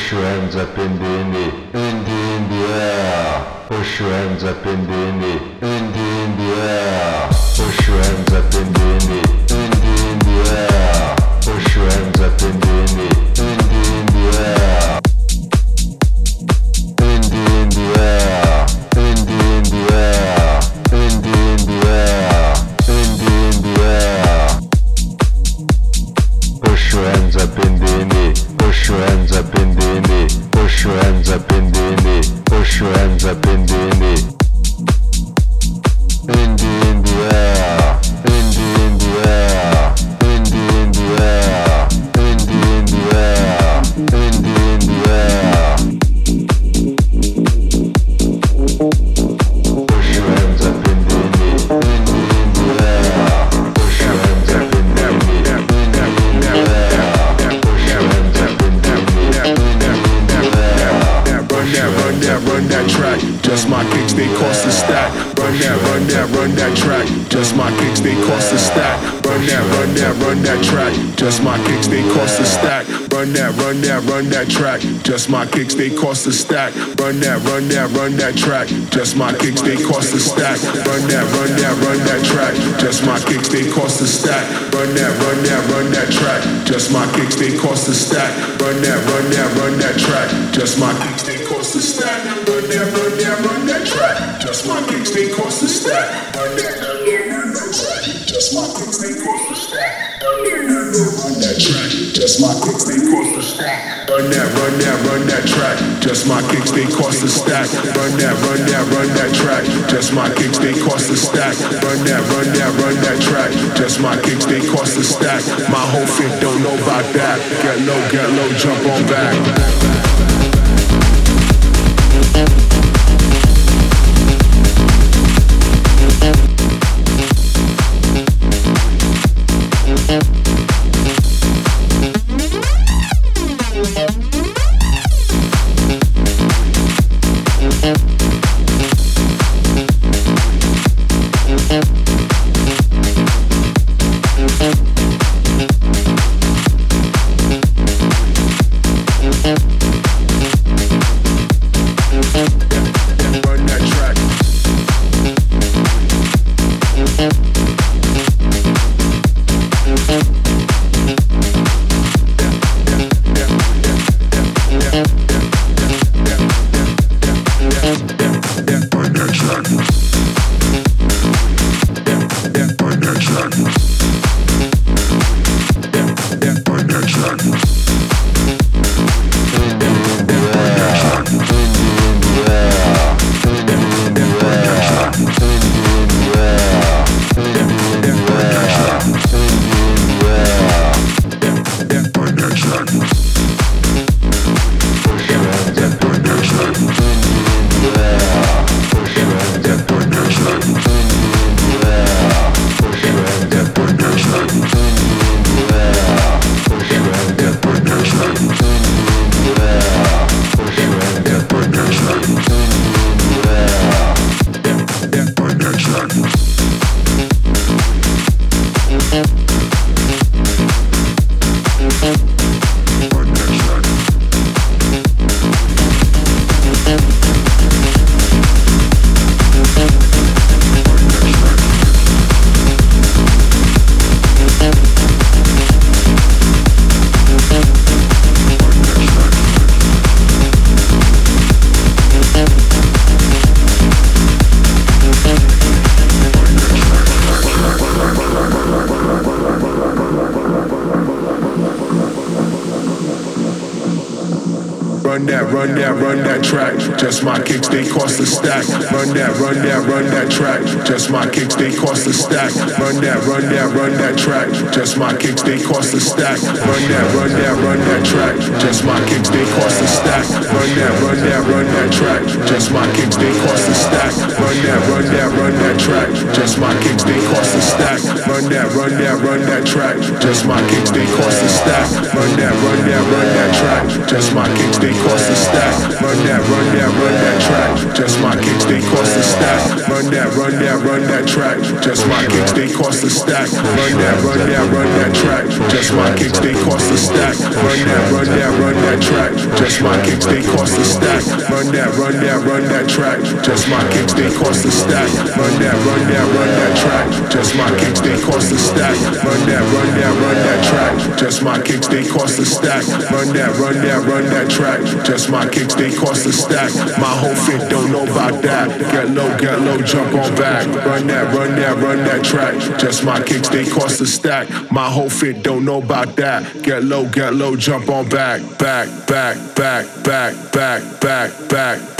Push your hands up in the in the in the in air. Push your hands up in the in the in the in air. Push your hands up in the in in the in air. Push your hands up in the in the in hands up in the push your hands up in the push your hands up in the run that, track. Just my kicks, they cost a stack. Run that, run that, run that track. Just my kicks, they cost a stack. Run that, run that, run that track. Just my kicks, they cost a stack. Run that, run that, run that track. Just my kicks, they cost a stack. Run that, run that, run that track. Just my kicks, they cost a stack. Run that, run that, run that track. Just my kicks, they cost a stack. Run that, run that, run that track. Just my kicks, they cost a stack. Run that, run that, run that track. Just my kicks, they cost a stack. Run that, run that, run that track. Just my kicks, they cost a stack. Run that, run that, run that track. Just my kicks, they cost a stack. Run that, run that, run that track. Just my kicks, they cost a stack. My whole fit don't know about that. Get low, get low, jump on back. Run that, run that, track. Just my kicks, they cost a stack. Run that, run that, run that track. Just my kicks, they cost a stack. Run that, run that, run that track. Just my kicks, they cost a stack. Run that, run that, run that track. Just my kicks, they cost a stack. My whole fit don't know about that. Get low, get low, jump on back. Run that, run that, run that track. Just my kicks, they cost a stack. My whole fit don't know about that. Get low, get low, jump on back. Back, back, back, back, back, back, back,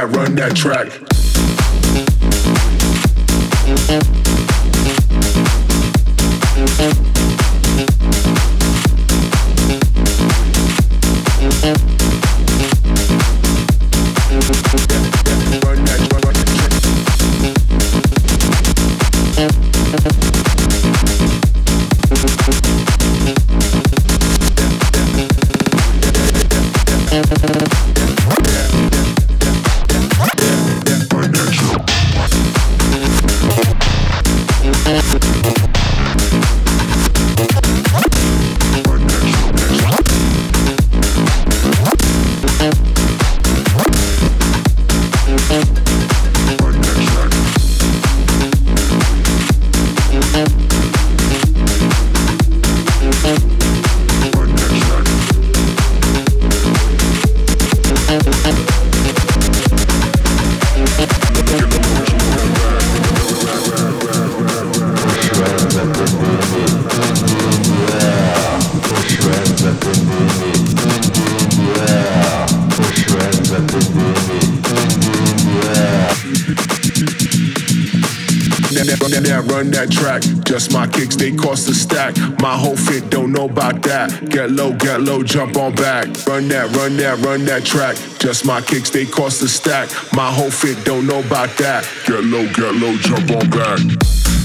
that, run that, run that track. Know about that. Get low, get low, jump on back. Run that, run that, run that track. Just my kicks, they cost a stack. My whole fit don't know about that. Get low, get low, jump on back. jump on back.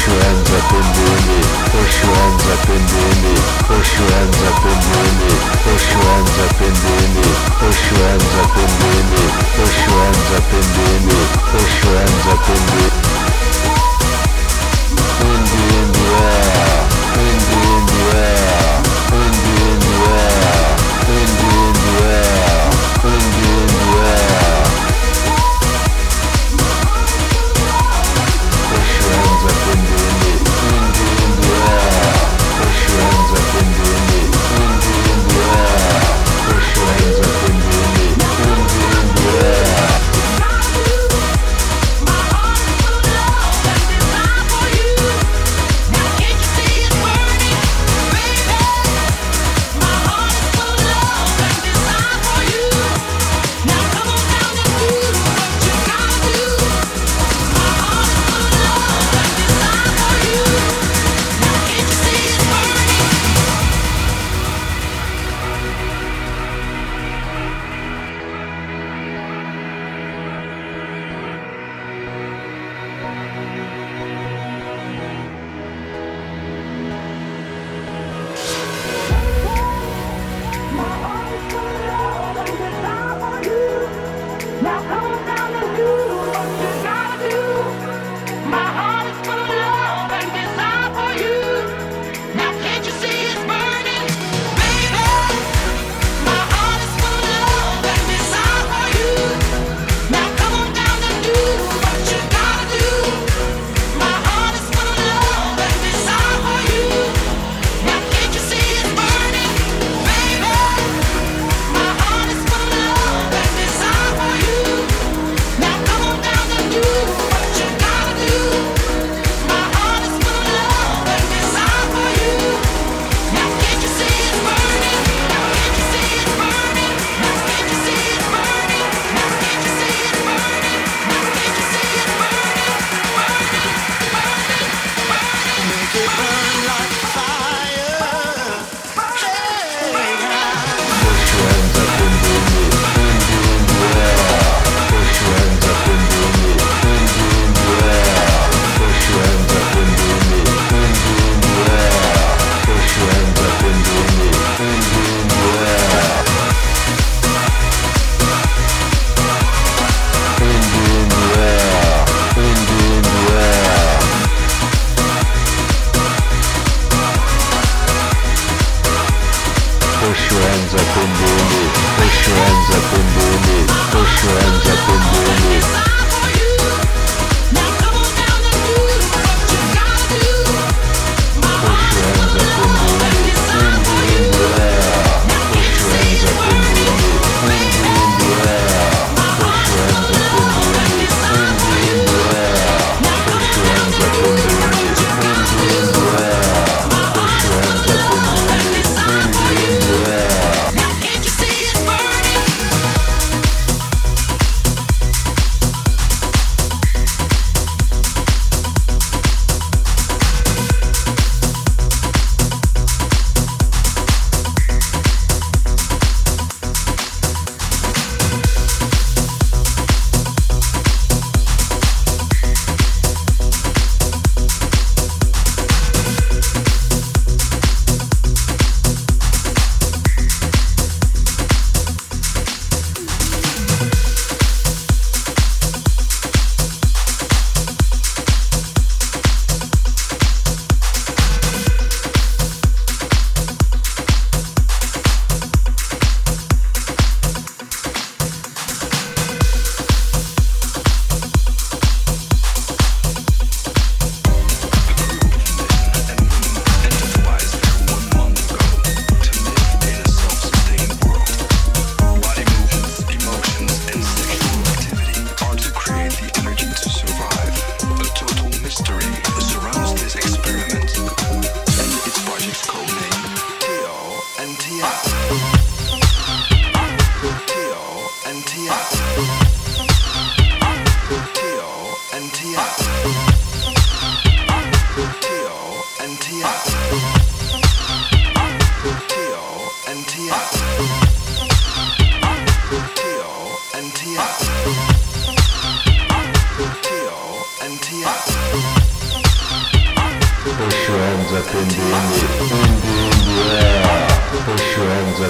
Push your hands up and doing it. Push your hands up and doing it. Push your hands up and doing it. Push your hands up and doing it. Push your hands up and doing it. Push your hands up and doing it. Push your hands up and doing it. In the. In the.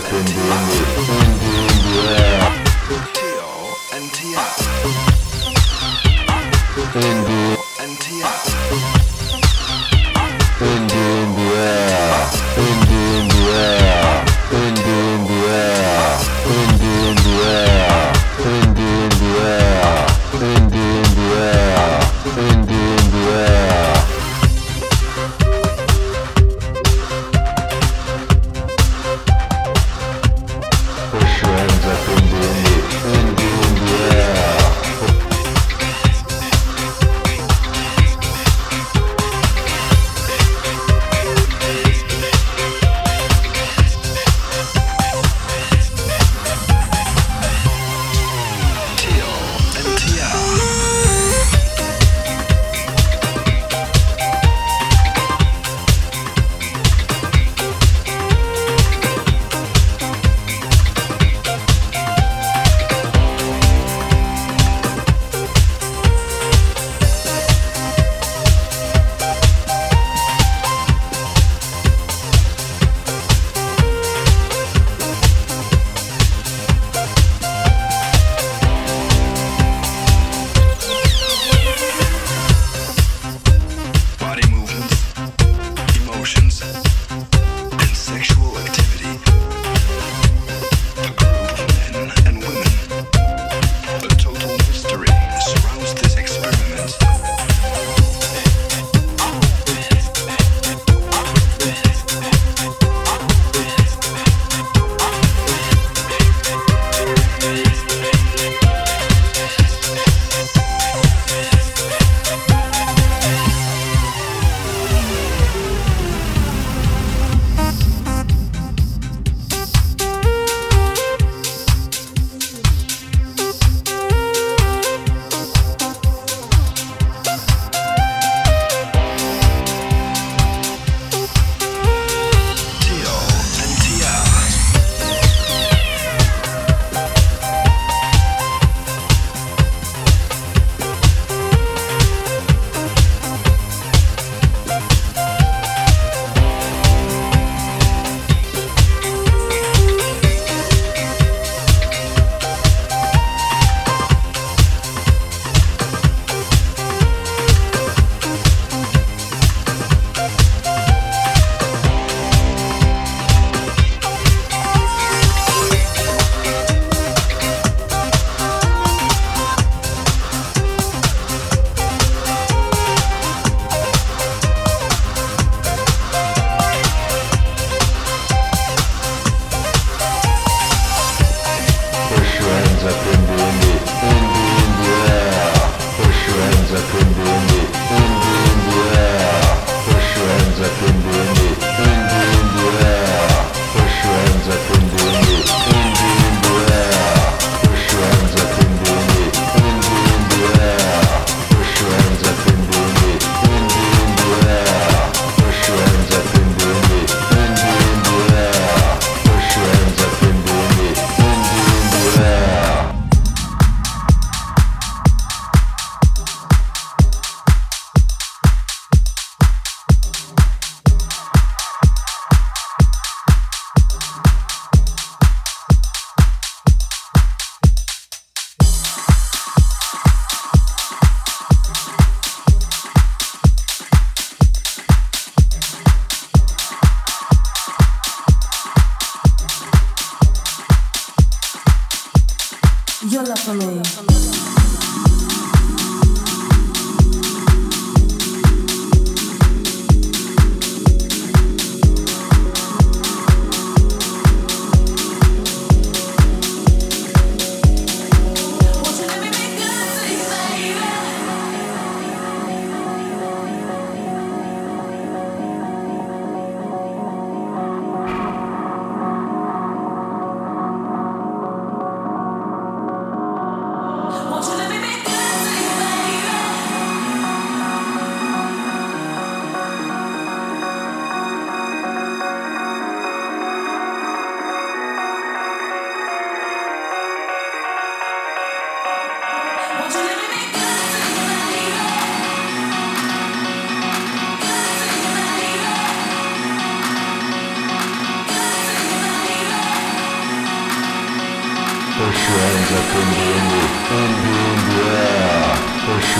Indian,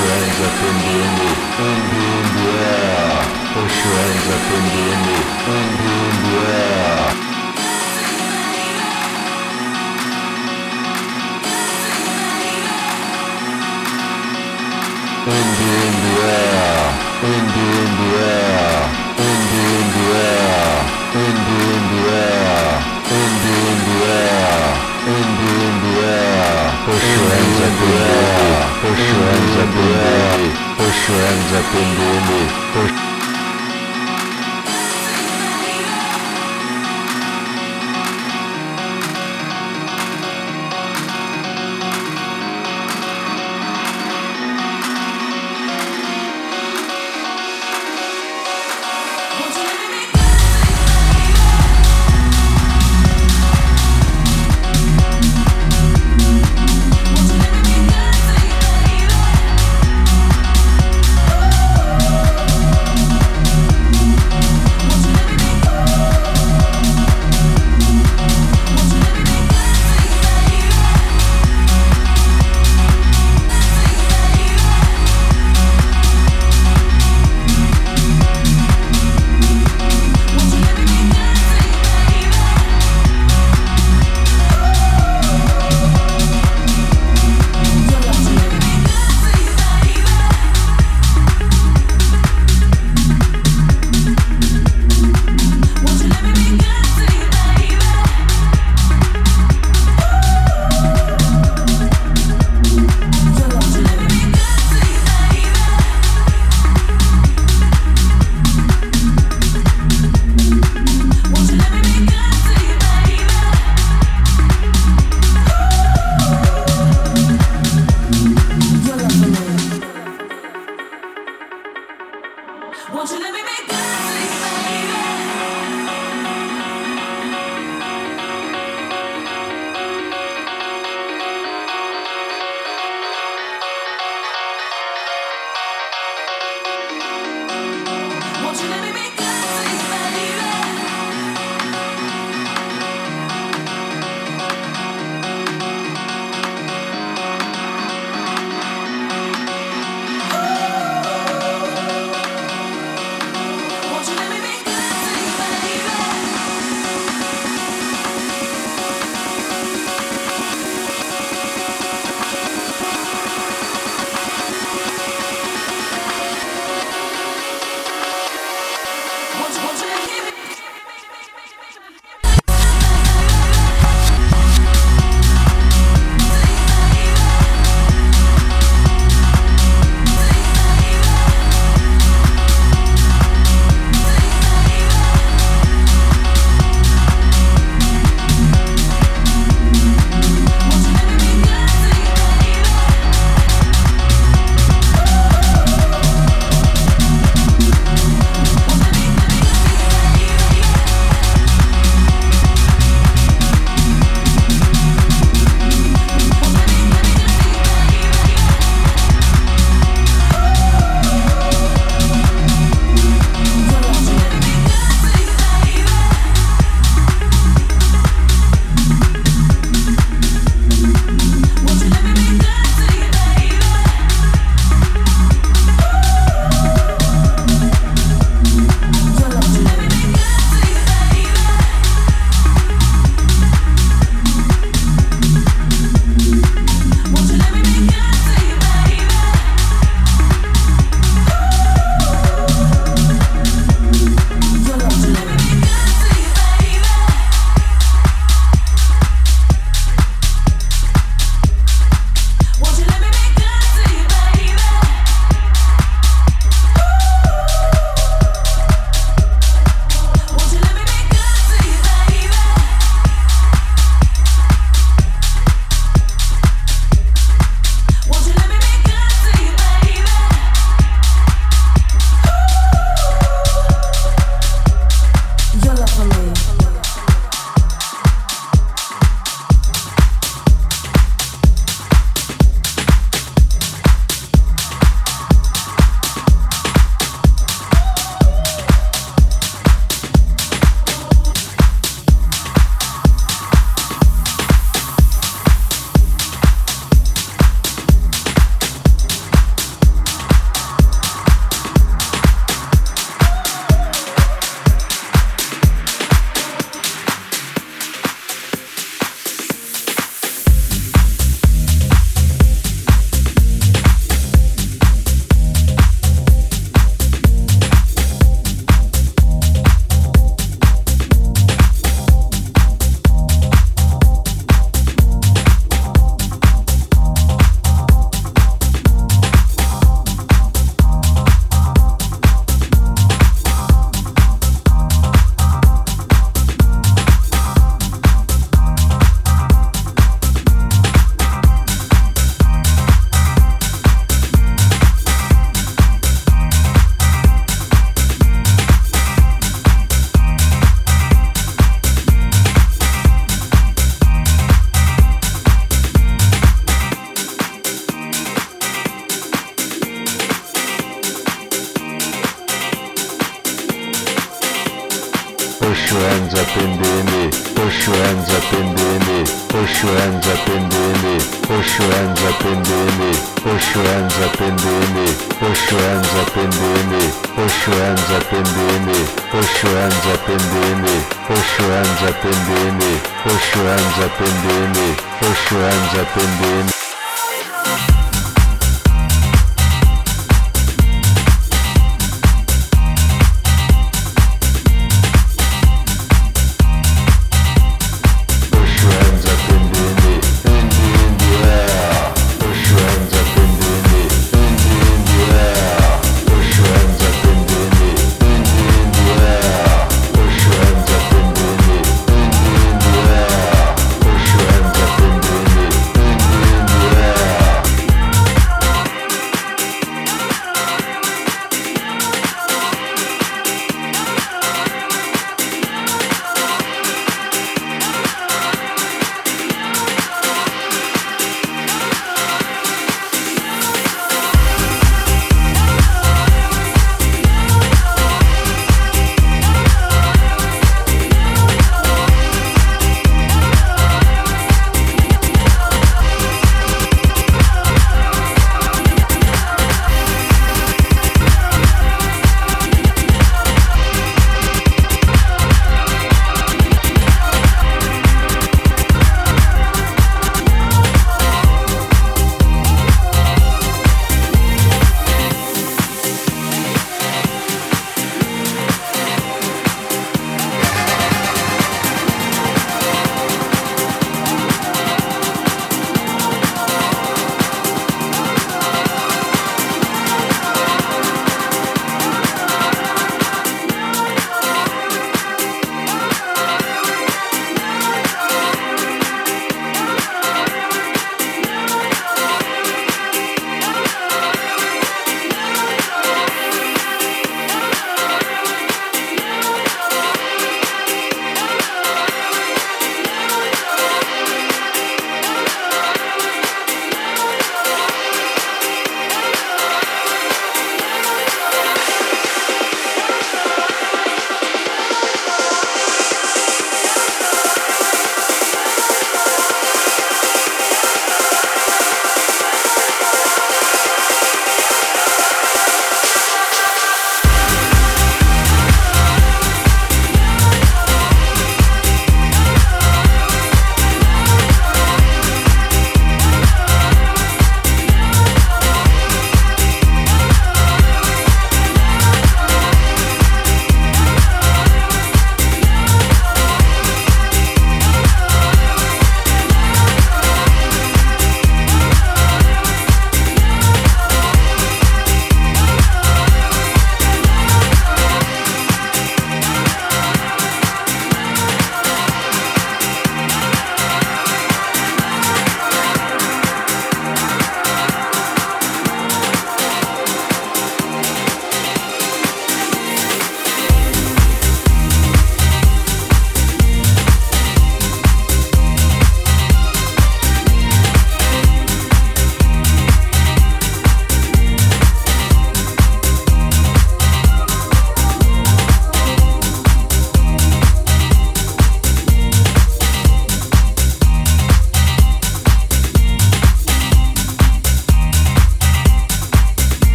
your hands up in the the in the air. Push your hands up in the the in the air. In the air, Puxando, puxando, puxando, puxando, puxando,